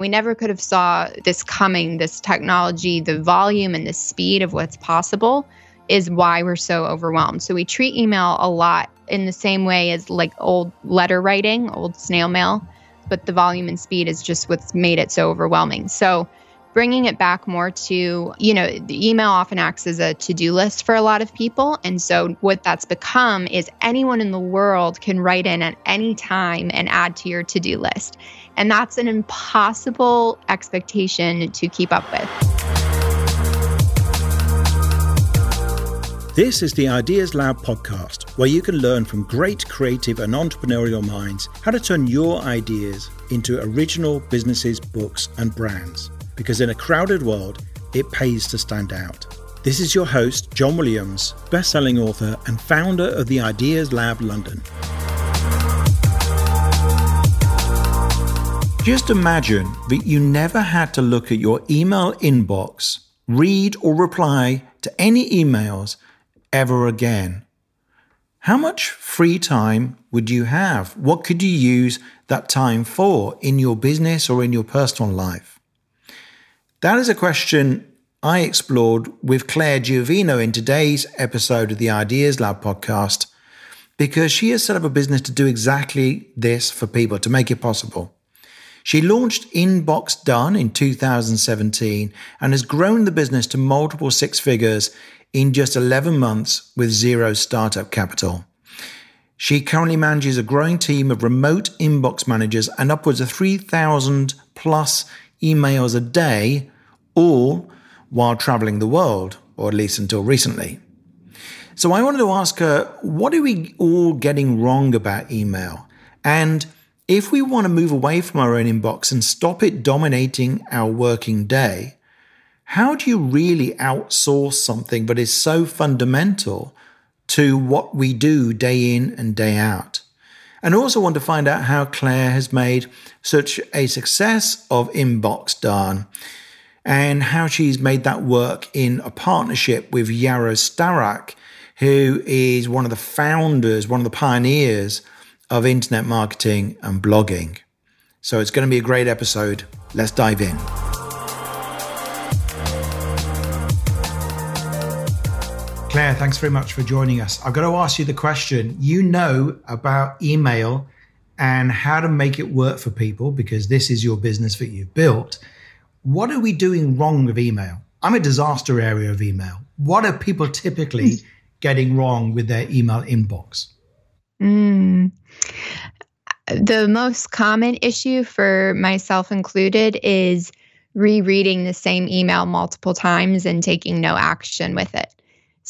We never could have saw this coming, this technology, the volume and the speed of what's possible is why we're so overwhelmed. So we treat email a lot in the same way as like old letter writing, old snail mail, but the volume and speed is just what's made it so overwhelming. So bringing it back more to, you know, the email often acts as a to do list for a lot of people. And so what that's become is anyone in the world can write in at any time and add to your to do list. And that's an impossible expectation to keep up with. This is the Ideas Lab podcast, where you can learn from great creative and entrepreneurial minds how to turn your ideas into original businesses, books, and brands. Because in a crowded world, it pays to stand out. This is your host, John Williams, best-selling author and founder of the Ideas Lab London. Just imagine that you never had to look at your email inbox, read or reply to any emails ever again. How much free time would you have? What could you use that time for in your business or in your personal life? That is a question I explored with Claire Giovino in today's episode of the Ideas Lab podcast because she has set up a business to do exactly this for people, to make it possible. She launched Inbox Done in 2017 and has grown the business to multiple six figures in just 11 months with zero startup capital. She currently manages a growing team of remote inbox managers and upwards of 3,000 plus emails a day, all while traveling the world, or at least until recently. So I wanted to ask her, what are we all getting wrong about email? And if we want to move away from our own inbox and stop it dominating our working day, how do you really outsource something that is so fundamental to what we do day in and day out? And also want to find out how Claire has made such a success of Inbox Done and how she's made that work in a partnership with Yaros Starak, who is one of the founders, one of the pioneers of internet marketing and blogging. So it's going to be a great episode. Let's dive in. Claire, thanks very much for joining us. I've got to ask you the question. You know about email and how to make it work for people because this is your business that you've built. What are we doing wrong with email? I'm a disaster area of email. What are people typically getting wrong with their email inbox? Mm. The most common issue for myself included is rereading the same email multiple times and taking no action with it.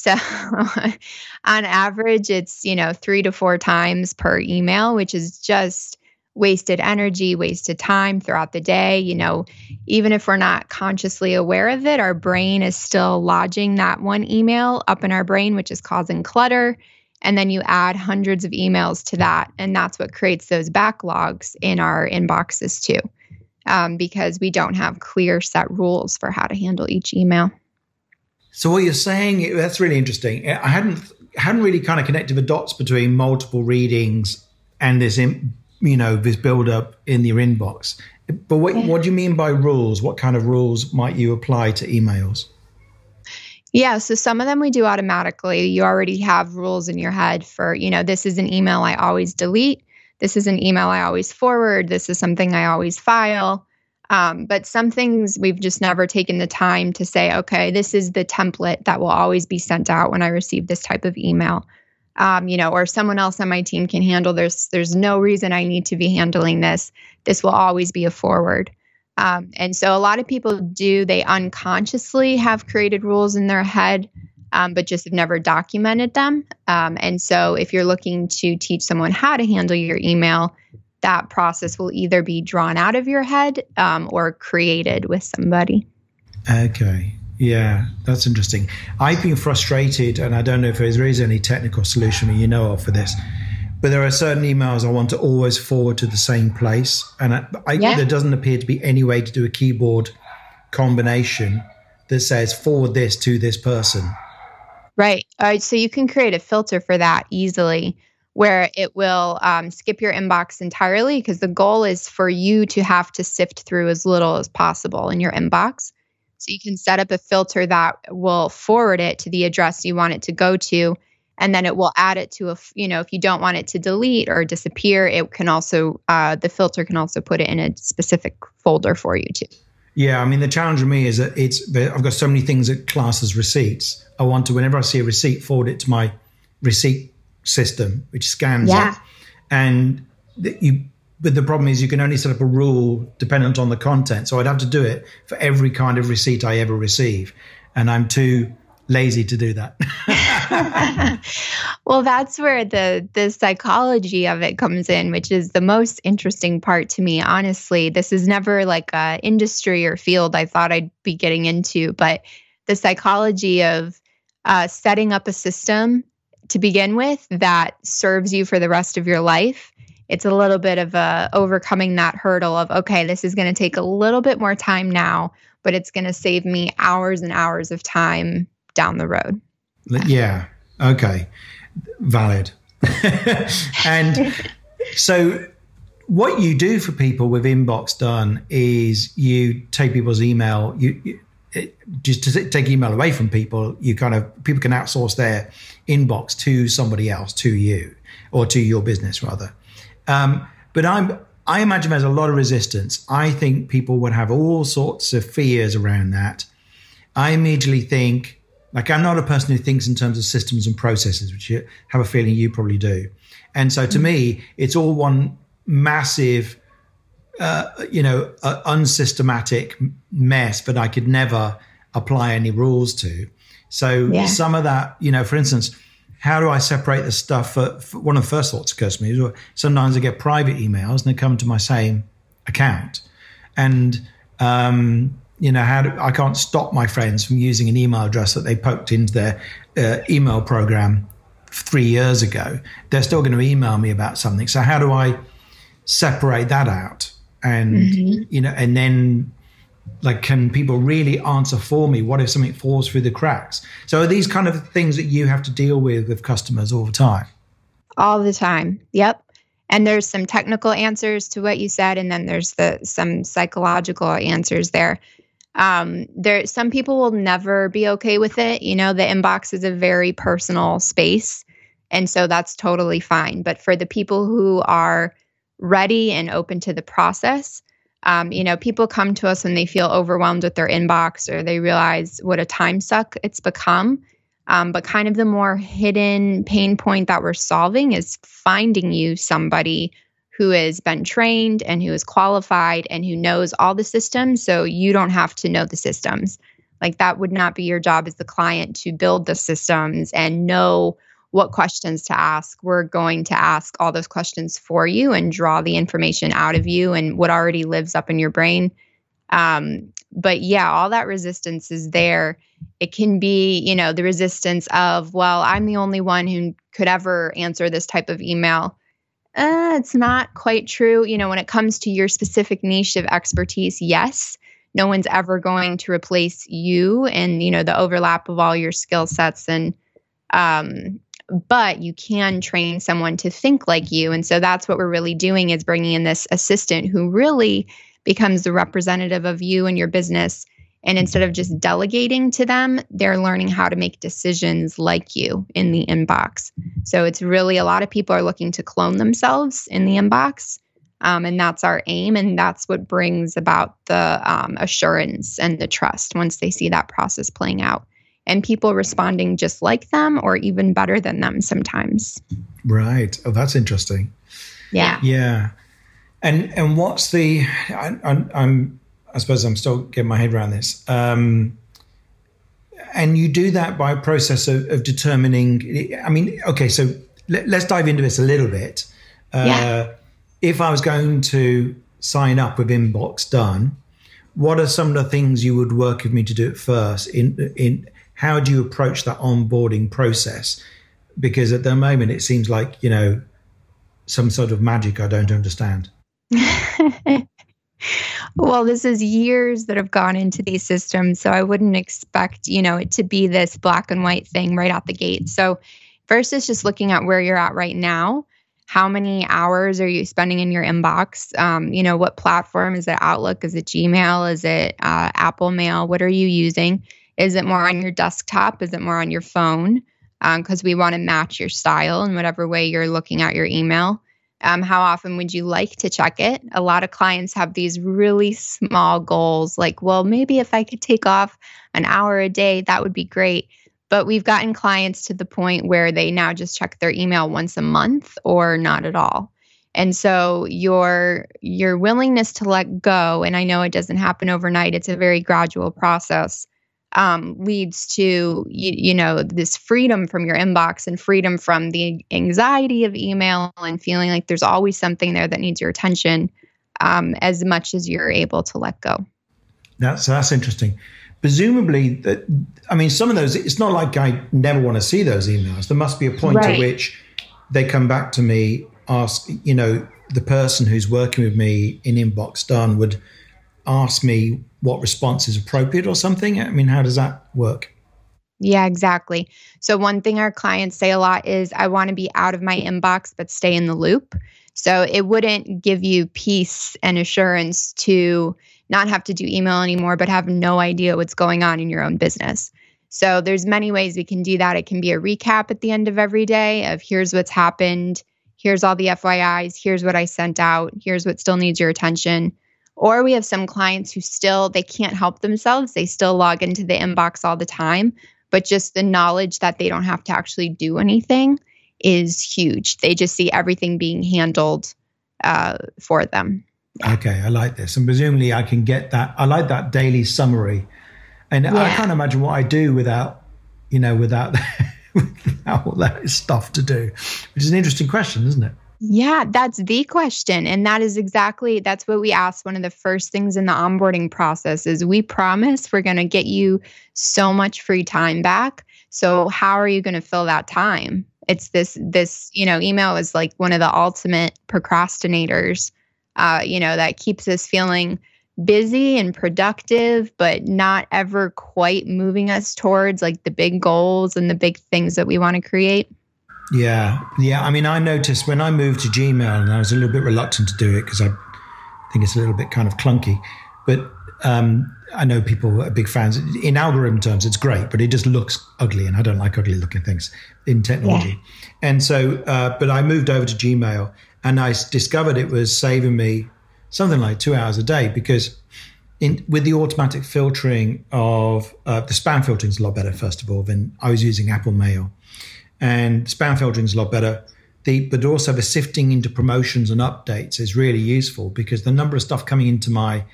So on average, it's, you know, three to four times per email, which is just wasted energy, wasted time throughout the day. You know, even if we're not consciously aware of it, our brain is still lodging that one email up in our brain, which is causing clutter. And then you add hundreds of emails to that. And that's what creates those backlogs in our inboxes too, um, because we don't have clear set rules for how to handle each email. So what you're saying that's really interesting. I hadn't hadn't really kind of connected the dots between multiple readings and this, in, you know, this build up in your inbox. But what what do you mean by rules? What kind of rules might you apply to emails? Yeah, so some of them we do automatically. You already have rules in your head for, you know, this is an email I always delete. This is an email I always forward. This is something I always file. Um, but some things we've just never taken the time to say, okay, this is the template that will always be sent out when I receive this type of email. Um, you know, or someone else on my team can handle. There's there's no reason I need to be handling this. This will always be a forward. Um, and so a lot of people do they unconsciously have created rules in their head, um, but just have never documented them. Um, and so if you're looking to teach someone how to handle your email, that process will either be drawn out of your head um, or created with somebody. Okay. Yeah, that's interesting. I've been frustrated, and I don't know if there is any technical solution you know of for this, but there are certain emails I want to always forward to the same place, and I, I, yeah. there doesn't appear to be any way to do a keyboard combination that says forward this to this person. Right. All right. So you can create a filter for that easily where it will um, skip your inbox entirely because the goal is for you to have to sift through as little as possible in your inbox. So you can set up a filter that will forward it to the address you want it to go to. And then it will add it to a, you know, if you don't want it to delete or disappear, it can also, uh, the filter can also put it in a specific folder for you too. Yeah, I mean, the challenge for me is that it's, I've got so many things that class as receipts. I want to, whenever I see a receipt, forward it to my receipt system, which scans yeah. it. And you, but the problem is you can only set up a rule dependent on the content. So I'd have to do it for every kind of receipt I ever receive. And I'm too lazy to do that. well, that's where the the psychology of it comes in, which is the most interesting part to me. Honestly, this is never like a industry or field I thought I'd be getting into, but the psychology of uh, setting up a system to begin with that serves you for the rest of your life it's a little bit of a overcoming that hurdle of okay this is going to take a little bit more time now but it's going to save me hours and hours of time down the road. Yeah. Okay. Valid. And so what you do for people with inbox done is you take people's email you, you it, just to take email away from people, you kind of people can outsource their inbox to somebody else, to you, or to your business rather. Um, but I'm I imagine there's a lot of resistance. I think people would have all sorts of fears around that. I immediately think, like, I'm not a person who thinks in terms of systems and processes, which you have a feeling you probably do. And so to mm-hmm. me, it's all one massive uh, you know, uh, unsystematic mess, but I could never apply any rules to. So yeah. some of that, you know, for instance, how do I separate the stuff? For, for one of the first thoughts occurs to me is sometimes I get private emails and they come to my same account, and um, you know, how do, I can't stop my friends from using an email address that they poked into their uh, email program three years ago. They're still going to email me about something. So how do I separate that out? And mm-hmm. you know and then like can people really answer for me? What if something falls through the cracks? So are these kind of things that you have to deal with with customers all the time? All the time. Yep. And there's some technical answers to what you said and then there's the some psychological answers there. Um there some people will never be okay with it. You know the inbox is a very personal space and so that's totally fine. But for the people who are ready and open to the process. Um, you know, people come to us when they feel overwhelmed with their inbox or they realize what a time suck it's become. Um, but kind of the more hidden pain point that we're solving is finding you somebody who has been trained and who is qualified and who knows all the systems so you don't have to know the systems. Like that would not be your job as the client to build the systems and know what questions to ask. We're going to ask all those questions for you and draw the information out of you and what already lives up in your brain. Um, but yeah, all that resistance is there. It can be, you know, the resistance of, well, I'm the only one who could ever answer this type of email. Uh, it's not quite true. You know, when it comes to your specific niche of expertise, yes, no one's ever going to replace you and, you know, the overlap of all your skill sets and um, but you can train someone to think like you. And so that's what we're really doing is bringing in this assistant who really becomes the representative of you and your business. And instead of just delegating to them they're learning how to make decisions like you in the inbox. So it's really a lot of people are looking to clone themselves in the inbox. Um, and that's our aim. And that's what brings about the um, assurance and the trust once they see that process playing out and people responding just like them or even better than them sometimes. Right. Oh, that's interesting. Yeah. Yeah. And and what's the? I, am I suppose I'm still getting my head around this. Um, and you do that by a process of, of determining. I mean, okay, so let, us dive into this a little bit. Uh, yeah. If I was going to sign up with Inbox Done, what are some of the things you would work with me to do at first? In in how do you approach that onboarding process? Because at the moment, it seems like, you know, some sort of magic I don't understand. well, this is years that have gone into these systems. So I wouldn't expect, you know, it to be this black and white thing right out the gate. So First is just looking at where you're at right now. How many hours are you spending in your inbox? Um, you know, what platform is it? Outlook? Is it Gmail? Is it uh, Apple Mail? What are you using? Is it more on your desktop? Is it more on your phone? Because um, we want to match your style in whatever way you're looking at your email. Um, how often would you like to check it? A lot of clients have these really small goals, like, well, maybe if I could take off an hour a day, that would be great. But we've gotten clients to the point where they now just check their email once a month or not at all. And so your your willingness to let go, and I know it doesn't happen overnight, it's a very gradual process um, leads to you, you know this freedom from your inbox and freedom from the anxiety of email and feeling like there's always something there that needs your attention um, as much as you're able to let go. That's that's interesting. Presumably that i mean some of those it's not like i never want to see those emails. There must be a point right. at which they come back to me ask you know the person who's working with me in inbox done would ask me what response is appropriate or something? I mean, how does that work? Yeah, exactly. So, one thing our clients say a lot is, I want to be out of my inbox, but stay in the loop. So, it wouldn't give you peace and assurance to not have to do email anymore, but have no idea what's going on in your own business. So, there's many ways we can do that. It can be a recap at the end of every day of here's what's happened, here's all the FYIs, here's what I sent out, here's what still needs your attention. Or we have some clients who still they can't help themselves. They still log into the inbox all the time, but just the knowledge that they don't have to actually do anything is huge. They just see everything being handled uh, for them. Okay, I like this, and presumably I can get that. I like that daily summary, and yeah. I can't imagine what I do without, you know, without without all that stuff to do. Which is an interesting question, isn't it? Yeah, that's the question. And that is exactly that's what we ask one of the first things in the onboarding process is we promise we're going to get you so much free time back. So how are you going to fill that time? It's this this, you know, email is like one of the ultimate procrastinators uh, you know, that keeps us feeling busy and productive, but not ever quite moving us towards like the big goals and the big things that we want to create. Yeah, yeah. I mean, I noticed when I moved to Gmail, and I was a little bit reluctant to do it because I think it's a little bit kind of clunky. But um, I know people are big fans. In algorithm terms, it's great, but it just looks ugly, and I don't like ugly looking things in technology. Yeah. And so, uh, but I moved over to Gmail, and I discovered it was saving me something like two hours a day because. In, with the automatic filtering of uh, the spam filtering is a lot better. First of all, than I was using Apple Mail, and spam filtering is a lot better. The, but also the sifting into promotions and updates is really useful because the number of stuff coming into my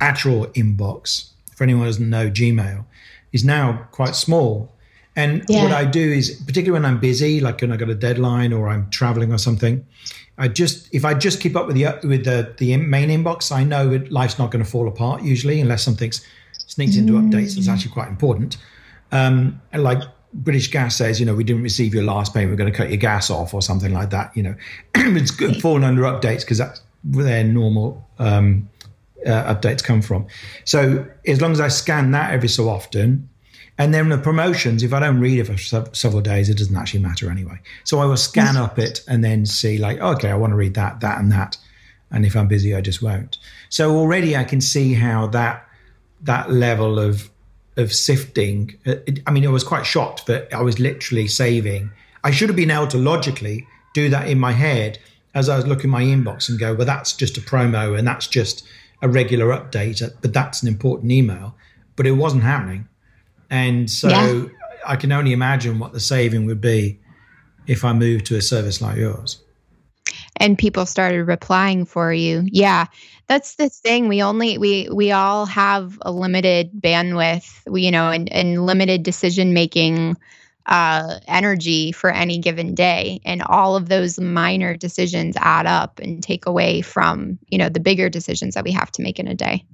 actual inbox, for anyone who doesn't know Gmail, is now quite small. And yeah. what I do is, particularly when I'm busy, like when I got a deadline or I'm traveling or something, I just if I just keep up with the with the the main inbox, I know that life's not going to fall apart usually unless something's sneaks into mm. updates that's actually quite important. Um, like British Gas says, you know, we didn't receive your last payment, we're going to cut your gas off or something like that. You know, it's good falling under updates because that's where their normal um, uh, updates come from. So as long as I scan that every so often, and then the promotions, if I don't read it for several days, it doesn't actually matter anyway. So I will scan up it and then see, like, okay, I want to read that, that, and that. And if I'm busy, I just won't. So already I can see how that that level of of sifting. Uh, I mean, I was quite shocked that I was literally saving. I should have been able to logically do that in my head as I was looking my inbox and go, well, that's just a promo and that's just a regular update, uh, but that's an important email. But it wasn't happening. And so yeah. I can only imagine what the saving would be if I moved to a service like yours and people started replying for you. Yeah. That's the thing. We only we we all have a limited bandwidth, we, you know, and, and limited decision making uh, energy for any given day and all of those minor decisions add up and take away from you know the bigger decisions that we have to make in a day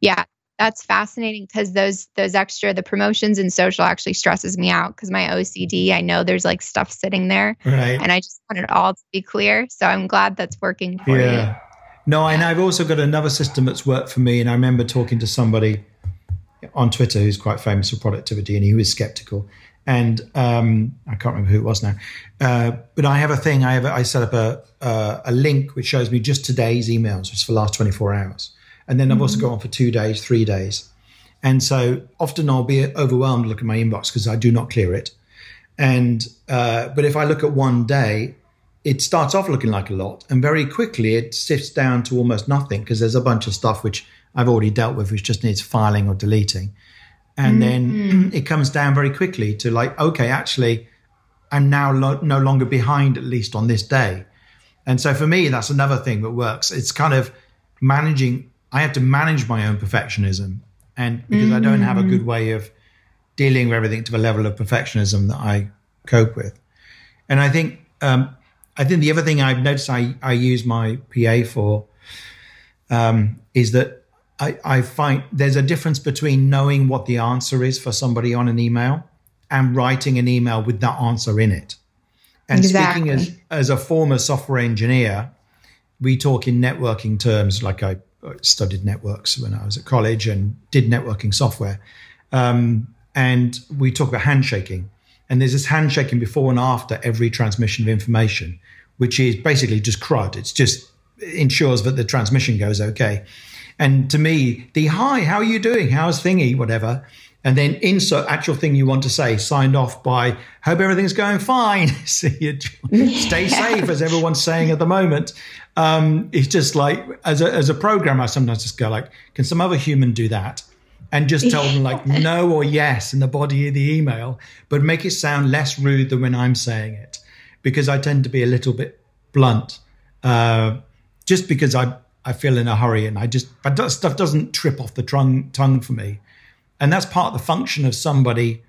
yeah that's fascinating because those those extra the promotions and social actually stresses me out because my OCD I know there's like stuff sitting there right and I just want it all to be clear so I'm glad that's working for yeah. you. No, and I've also got another system that's worked for me and I remember talking to somebody on Twitter who's quite famous for productivity and he was skeptical and um, I can't remember who it was now. Uh, but I have a thing. I have a, I set up a a link which shows me just today's emails, which is for the last 24 hours, and then I've also mm-hmm. got for two days, three days, and so often I'll be overwhelmed looking at my inbox because I do not clear it. And uh, but if I look at one day, it starts off looking like a lot, and very quickly it sifts down to almost nothing because there's a bunch of stuff which I've already dealt with, which just needs filing or deleting. And mm-hmm. then it comes down very quickly to like, okay, actually, I'm now lo- no longer behind, at least on this day. And so for me, that's another thing that works. It's kind of managing, I have to manage my own perfectionism. And because mm-hmm. I don't have a good mm. way of dealing with everything to the level of perfectionism that I cope with. And I think, um, I think the other thing I've noticed I, I use my PA for um, is that I, I find there's a difference between knowing what the answer is for somebody on an email and writing an email with that answer in it. And exactly. speaking as, as a former software engineer, we talk in networking terms, like I studied networks when I was at college and did networking software. Um, and we talk about handshaking. And there's this handshaking before and after every transmission of information, which is basically just crud. It's just ensures that the transmission goes okay. And to me, the hi, how are you doing? How's thingy, whatever. And then insert actual thing you want to say, signed off by, hope everything's going fine. See you, stay safe, as everyone's saying at the moment. Um, it's just like, as a, as a programmer, I sometimes just go like, can some other human do that? And just tell them like no or yes in the body of the email, but make it sound less rude than when I'm saying it, because I tend to be a little bit blunt, uh, just because I I feel in a hurry and I just, but that stuff doesn't trip off the tongue, tongue for me. And that's part of the function of somebody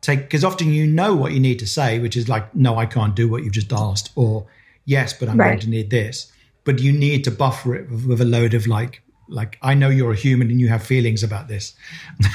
take, because often you know what you need to say, which is like, no, I can't do what you've just asked, or yes, but I'm right. going to need this. But you need to buffer it with, with a load of like, like I know you're a human and you have feelings about this.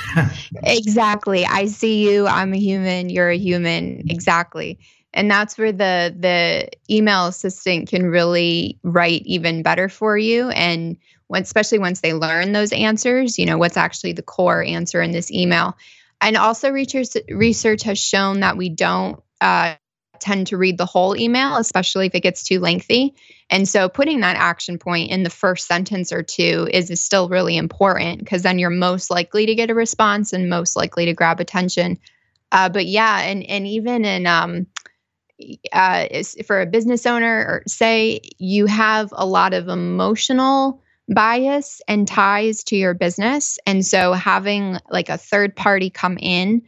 exactly. I see you. I'm a human. You're a human. Exactly and that's where the the email assistant can really write even better for you and when, especially once they learn those answers you know what's actually the core answer in this email and also research research has shown that we don't uh, tend to read the whole email especially if it gets too lengthy and so putting that action point in the first sentence or two is, is still really important because then you're most likely to get a response and most likely to grab attention uh, but yeah and and even in um, uh, for a business owner, or say you have a lot of emotional bias and ties to your business. And so having like a third party come in,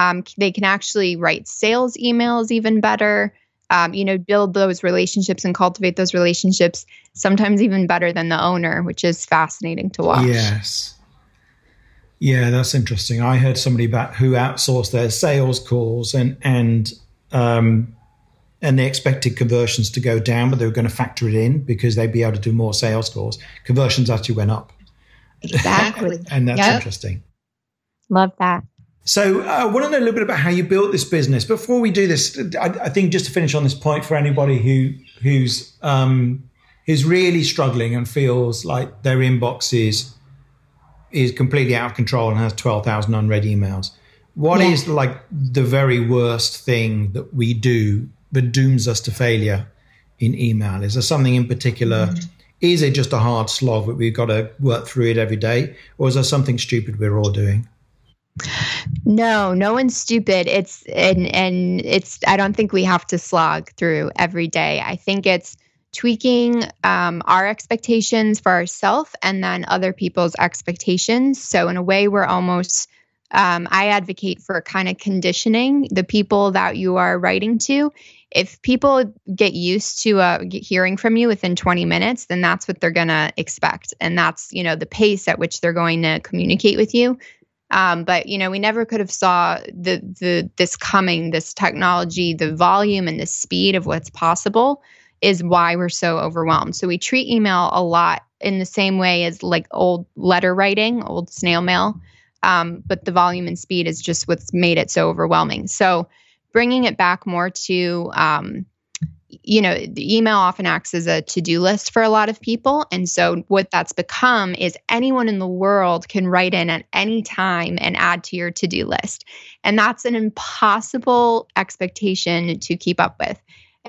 um, they can actually write sales emails even better. Um, you know, build those relationships and cultivate those relationships, sometimes even better than the owner, which is fascinating to watch. Yes. Yeah, that's interesting. I heard somebody about who outsourced their sales calls and and um, and they expected conversions to go down, but they were going to factor it in because they'd be able to do more sales calls. Conversions actually went up. Exactly. and that's yep. interesting. Love that. So uh, I want to know a little bit about how you built this business. Before we do this, I, I think just to finish on this point for anybody who who's um, who's really struggling and feels like their inbox is is completely out of control and has twelve thousand unread emails. What yeah. is like the very worst thing that we do that dooms us to failure in email? Is there something in particular? Mm-hmm. Is it just a hard slog that we've got to work through it every day? Or is there something stupid we're all doing? No, no one's stupid. It's and and it's I don't think we have to slog through every day. I think it's tweaking um, our expectations for ourselves and then other people's expectations. So in a way, we're almost um, I advocate for kind of conditioning the people that you are writing to if people get used to uh, hearing from you within 20 minutes then that's what they're going to expect and that's you know the pace at which they're going to communicate with you um, but you know we never could have saw the the this coming this technology the volume and the speed of what's possible is why we're so overwhelmed. So we treat email a lot in the same way as like old letter writing old snail mail. Um, but the volume and speed is just what's made it so overwhelming. So bringing it back more to um, you know, the email often acts as a to do list for a lot of people. And so, what that's become is anyone in the world can write in at any time and add to your to do list. And that's an impossible expectation to keep up with.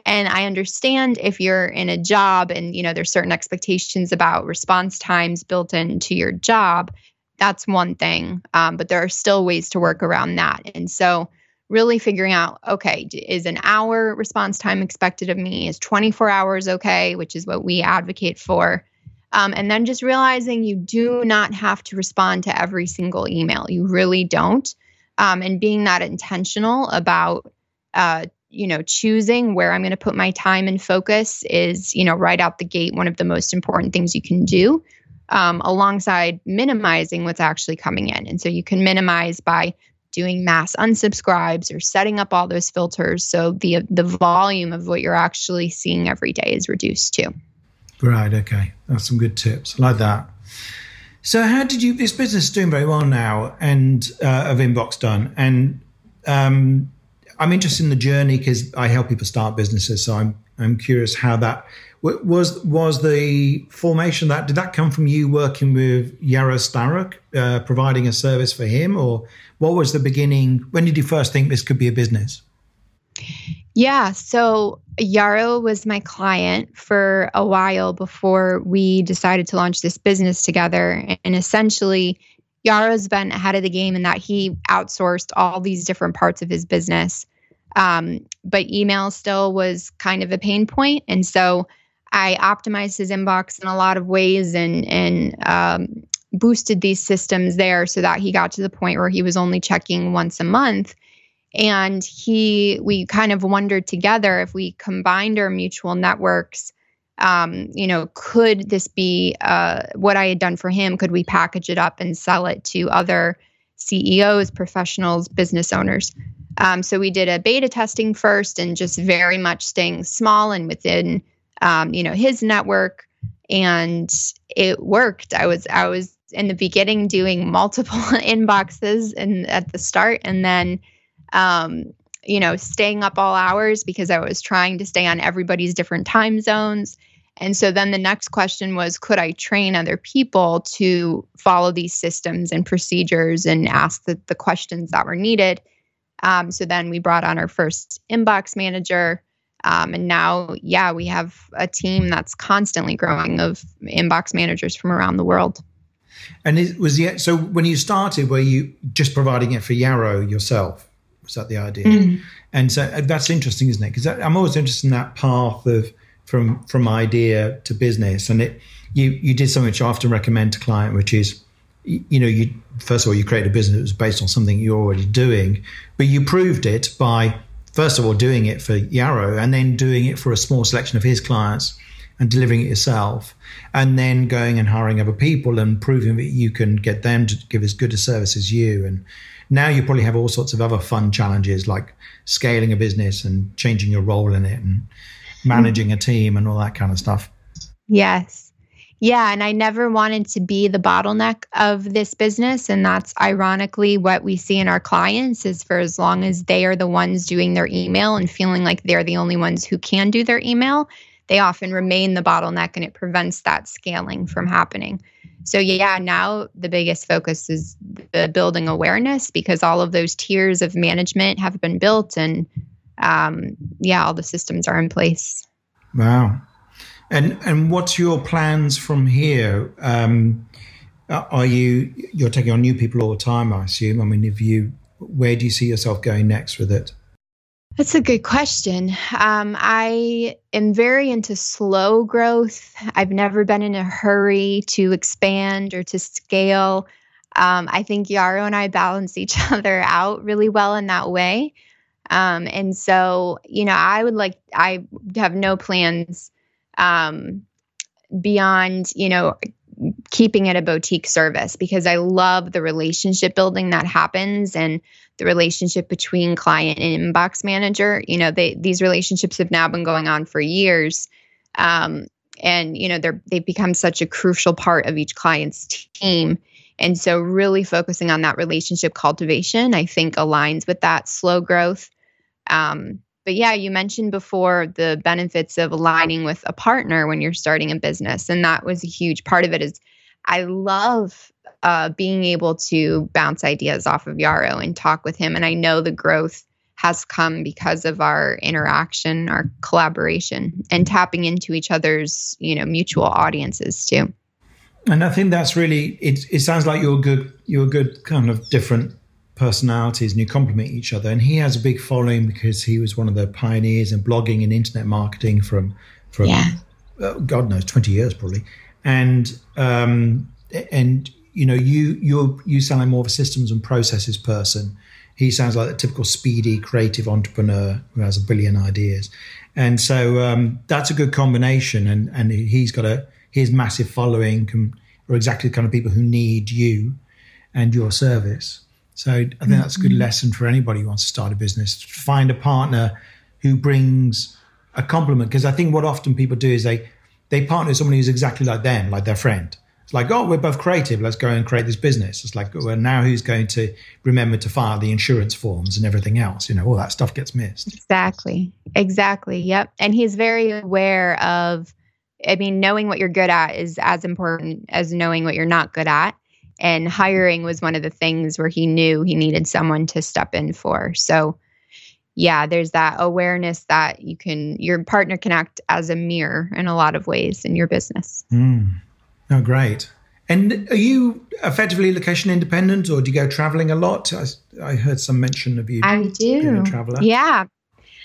And I understand if you're in a job and, you know, there's certain expectations about response times built into your job. That's one thing. Um, but there are still ways to work around that. And so, really figuring out okay, is an hour response time expected of me? Is 24 hours okay, which is what we advocate for? Um, and then just realizing you do not have to respond to every single email. You really don't. Um, and being that intentional about, uh, you know, choosing where I'm going to put my time and focus is, you know, right out the gate, one of the most important things you can do. Um, alongside minimizing what's actually coming in. And so you can minimize by doing mass unsubscribes or setting up all those filters so the the volume of what you're actually seeing every day is reduced too. Right. Okay. That's some good tips. I like that. So, how did you? This business is doing very well now, and uh, of inbox done. And um, I'm interested in the journey because I help people start businesses. So I'm I'm curious how that was was the formation that did that come from you working with Yaro Starak, uh, providing a service for him, or what was the beginning? When did you first think this could be a business? Yeah, so Yaro was my client for a while before we decided to launch this business together. And essentially, Yaro's been ahead of the game in that he outsourced all these different parts of his business. Um, but email still was kind of a pain. And so I optimized his inbox in a lot of ways and and um, boosted these systems there so that he got to the point where he was only checking once a month. And he, we kind of wondered together if we combined our mutual networks, um, you know, could this be uh, what I had done for him? Could we package it up and sell it to other CEOs, professionals, business owners? Um, so we did a beta testing first and just very much staying small and within um, you know, his network, and it worked. I was I was in the beginning doing multiple inboxes and at the start, and then um, you know, staying up all hours because I was trying to stay on everybody's different time zones. And so then the next question was could I train other people to follow these systems and procedures and ask the, the questions that were needed? Um, so then we brought on our first inbox manager. Um, and now, yeah, we have a team that's constantly growing of inbox managers from around the world. And it was the so when you started, were you just providing it for Yaro yourself? Was that the idea? Mm-hmm. And so uh, that's interesting, isn't it? Because I'm always interested in that path of from from idea to business. And it you you did something which I often recommend to client, which is you know you first of all you create a business that was based on something you're already doing, but you proved it by first of all doing it for Yaro and then doing it for a small selection of his clients and delivering it yourself and then going and hiring other people and proving that you can get them to give as good a service as you. And now you probably have all sorts of other fun challenges like scaling a business and changing your role in it and managing a team and all that kind of stuff. Yes yeah, and I never wanted to be the bottleneck of this business and that's ironically what we see in our clients is for as long as they are the ones doing their email and feeling like they're the only ones who can do their email, they often remain the bottleneck and it prevents that scaling from happening. So yeah, now the biggest focus is the building awareness because all of those tiers of management have been built and um, yeah, all the systems are in place. Wow. And and what's your plans from here? Um, are you you're taking on new people all the time? I assume. I mean, if you, where do you see yourself going next with it? That's a good question. Um, I am very into slow growth. I've never been in a hurry to expand or to scale. Um, I think Yaro and I balance each other out really well in that way. Um, and so, you know, I would like, I have no plans um, beyond, you know, keeping it a boutique service because I love the relationship building that happens and the relationship between client and inbox manager. You know, they these relationships have now been going on for years. Um, and you know, they're they've become such a crucial part of each client's team. And so really focusing on that relationship cultivation, I think aligns with that slow growth. Um, but yeah, you mentioned before the benefits of aligning with a partner when you're starting a business. And that was a huge part of it is I love uh, being able to bounce ideas off of Yaro and talk with him. And I know the growth has come because of our interaction, our collaboration, and tapping into each other's, you know, mutual audiences too. And I think that's really it. It sounds like you're good. You're a good, kind of different personalities, and you complement each other. And he has a big following because he was one of the pioneers in blogging and internet marketing from from yeah. uh, God knows twenty years probably. And um, and you know you you you sound like more of a systems and processes person he sounds like a typical speedy creative entrepreneur who has a billion ideas and so um, that's a good combination and and he's got a his massive following can, are exactly the kind of people who need you and your service so i think that's a good mm-hmm. lesson for anybody who wants to start a business find a partner who brings a compliment because i think what often people do is they they partner with someone who's exactly like them like their friend it's like, oh, we're both creative. Let's go and create this business. It's like, well, now who's going to remember to file the insurance forms and everything else? You know, all that stuff gets missed. Exactly. Exactly. Yep. And he's very aware of, I mean, knowing what you're good at is as important as knowing what you're not good at. And hiring was one of the things where he knew he needed someone to step in for. So, yeah, there's that awareness that you can, your partner can act as a mirror in a lot of ways in your business. Mm. Oh, great. And are you effectively location independent or do you go traveling a lot? I, I heard some mention of you. I do. a traveler. Yeah.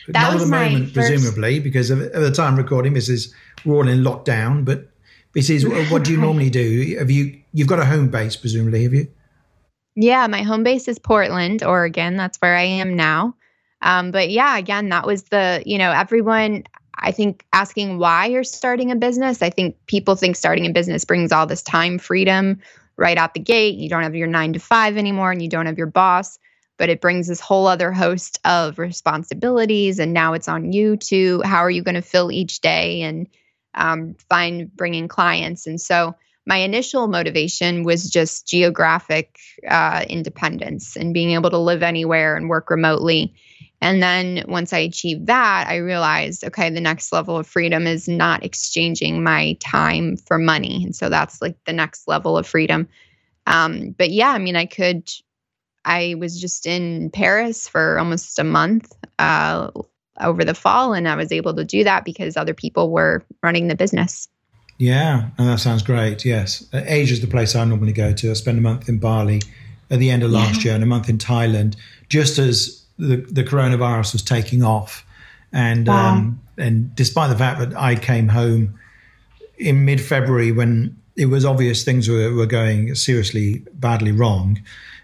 But that not was at the moment, first... presumably, because at the time recording, this is we're all in lockdown. But this is what do you normally do? Have you you've got a home base, presumably, have you? Yeah, my home base is Portland, Oregon. That's where I am now. Um, but yeah, again, that was the you know everyone I think asking why you're starting a business, I think people think starting a business brings all this time freedom right out the gate. You don't have your nine to five anymore and you don't have your boss, but it brings this whole other host of responsibilities. And now it's on you to how are you going to fill each day and um, find bringing clients. And so my initial motivation was just geographic uh, independence and being able to live anywhere and work remotely and then once I achieved that, I realized, okay, the next level of freedom is not exchanging my time for money. And so that's like the next level of freedom. Um, but yeah, I mean, I could, I was just in Paris for almost a month uh, over the fall, and I was able to do that because other people were running the business. Yeah, and that sounds great. Yes. Asia is the place I normally go to. I spend a month in Bali at the end of last yeah. year and a month in Thailand, just as the, the coronavirus was taking off. And, wow. um, and despite the fact that I came home in mid February when it was obvious things were, were going seriously badly wrong,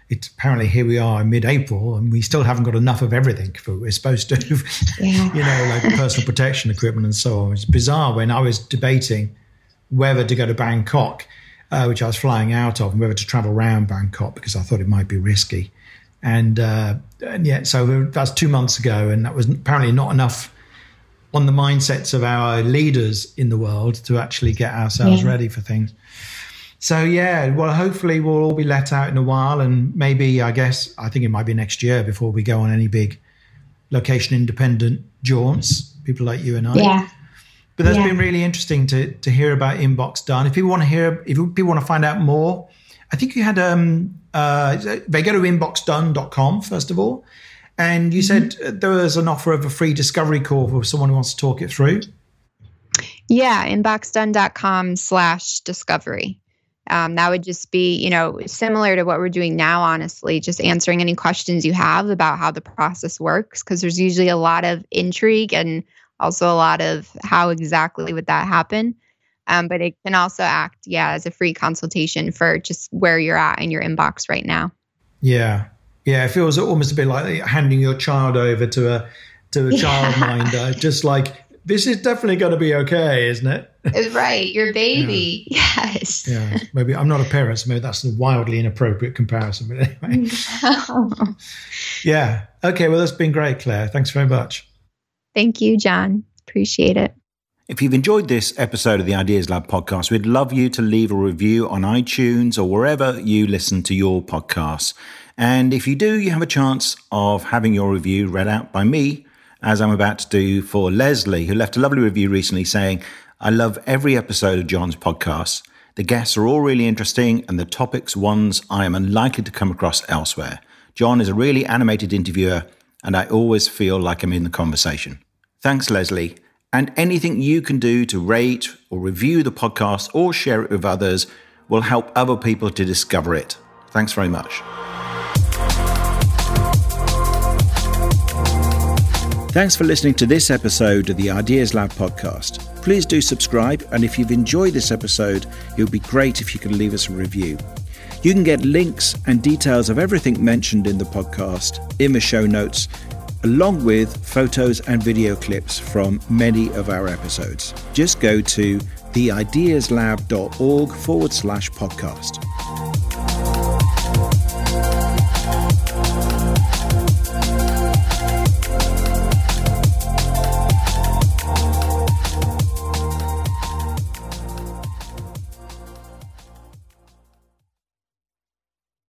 it's apparently here we are in mid-April and we still haven't got enough of everything for we're supposed to, yeah. you know, like personal protection equipment and so on. It's bizarre when I was debating whether to go to Bangkok, uh, which I was flying out of, and whether to travel around Bangkok because I thought it might be risky. And, uh, and yeah, so that's two months ago, and that was apparently not enough on the mindsets of our leaders in the world to actually get ourselves yeah. ready for things. So yeah, well, hopefully we'll all be let out in a while, and maybe I guess I think it might be next year before we go on any big location independent jaunts. People like you and I. Yeah. But that's yeah. been really interesting to to hear about Inbox Done. If people want to hear, if people want to find out more, I think you had um, uh, they go to inboxdone.com first of all. And you mm-hmm. said there was an offer of a free discovery call for someone who wants to talk it through. Yeah, inboxdone.com slash discovery. Um, that would just be, you know, similar to what we're doing now, honestly, just answering any questions you have about how the process works, because there's usually a lot of intrigue and also a lot of how exactly would that happen. Um, but it can also act, yeah, as a free consultation for just where you're at in your inbox right now. Yeah, yeah, it feels almost a bit like handing your child over to a to a yeah. childminder, just like this is definitely going to be okay, isn't it? right, your baby. Yeah. Yes. Yeah, maybe I'm not a parent, so maybe that's a wildly inappropriate comparison. But anyway. No. yeah. Okay. Well, that's been great, Claire. Thanks very much. Thank you, John. Appreciate it. If you've enjoyed this episode of the Ideas Lab podcast, we'd love you to leave a review on iTunes or wherever you listen to your podcasts. And if you do, you have a chance of having your review read out by me as I'm about to do for Leslie, who left a lovely review recently saying, I love every episode of John's podcast. The guests are all really interesting, and the topics ones I am unlikely to come across elsewhere. John is a really animated interviewer, and I always feel like I'm in the conversation. Thanks, Leslie. And anything you can do to rate or review the podcast or share it with others will help other people to discover it. Thanks very much. Thanks for listening to this episode of the Ideas Lab podcast. Please do subscribe, and if you've enjoyed this episode, it would be great if you could leave us a review. You can get links and details of everything mentioned in the podcast in the show notes, along with photos and video clips from many of our episodes. Just go to theideaslab.org forward slash podcast.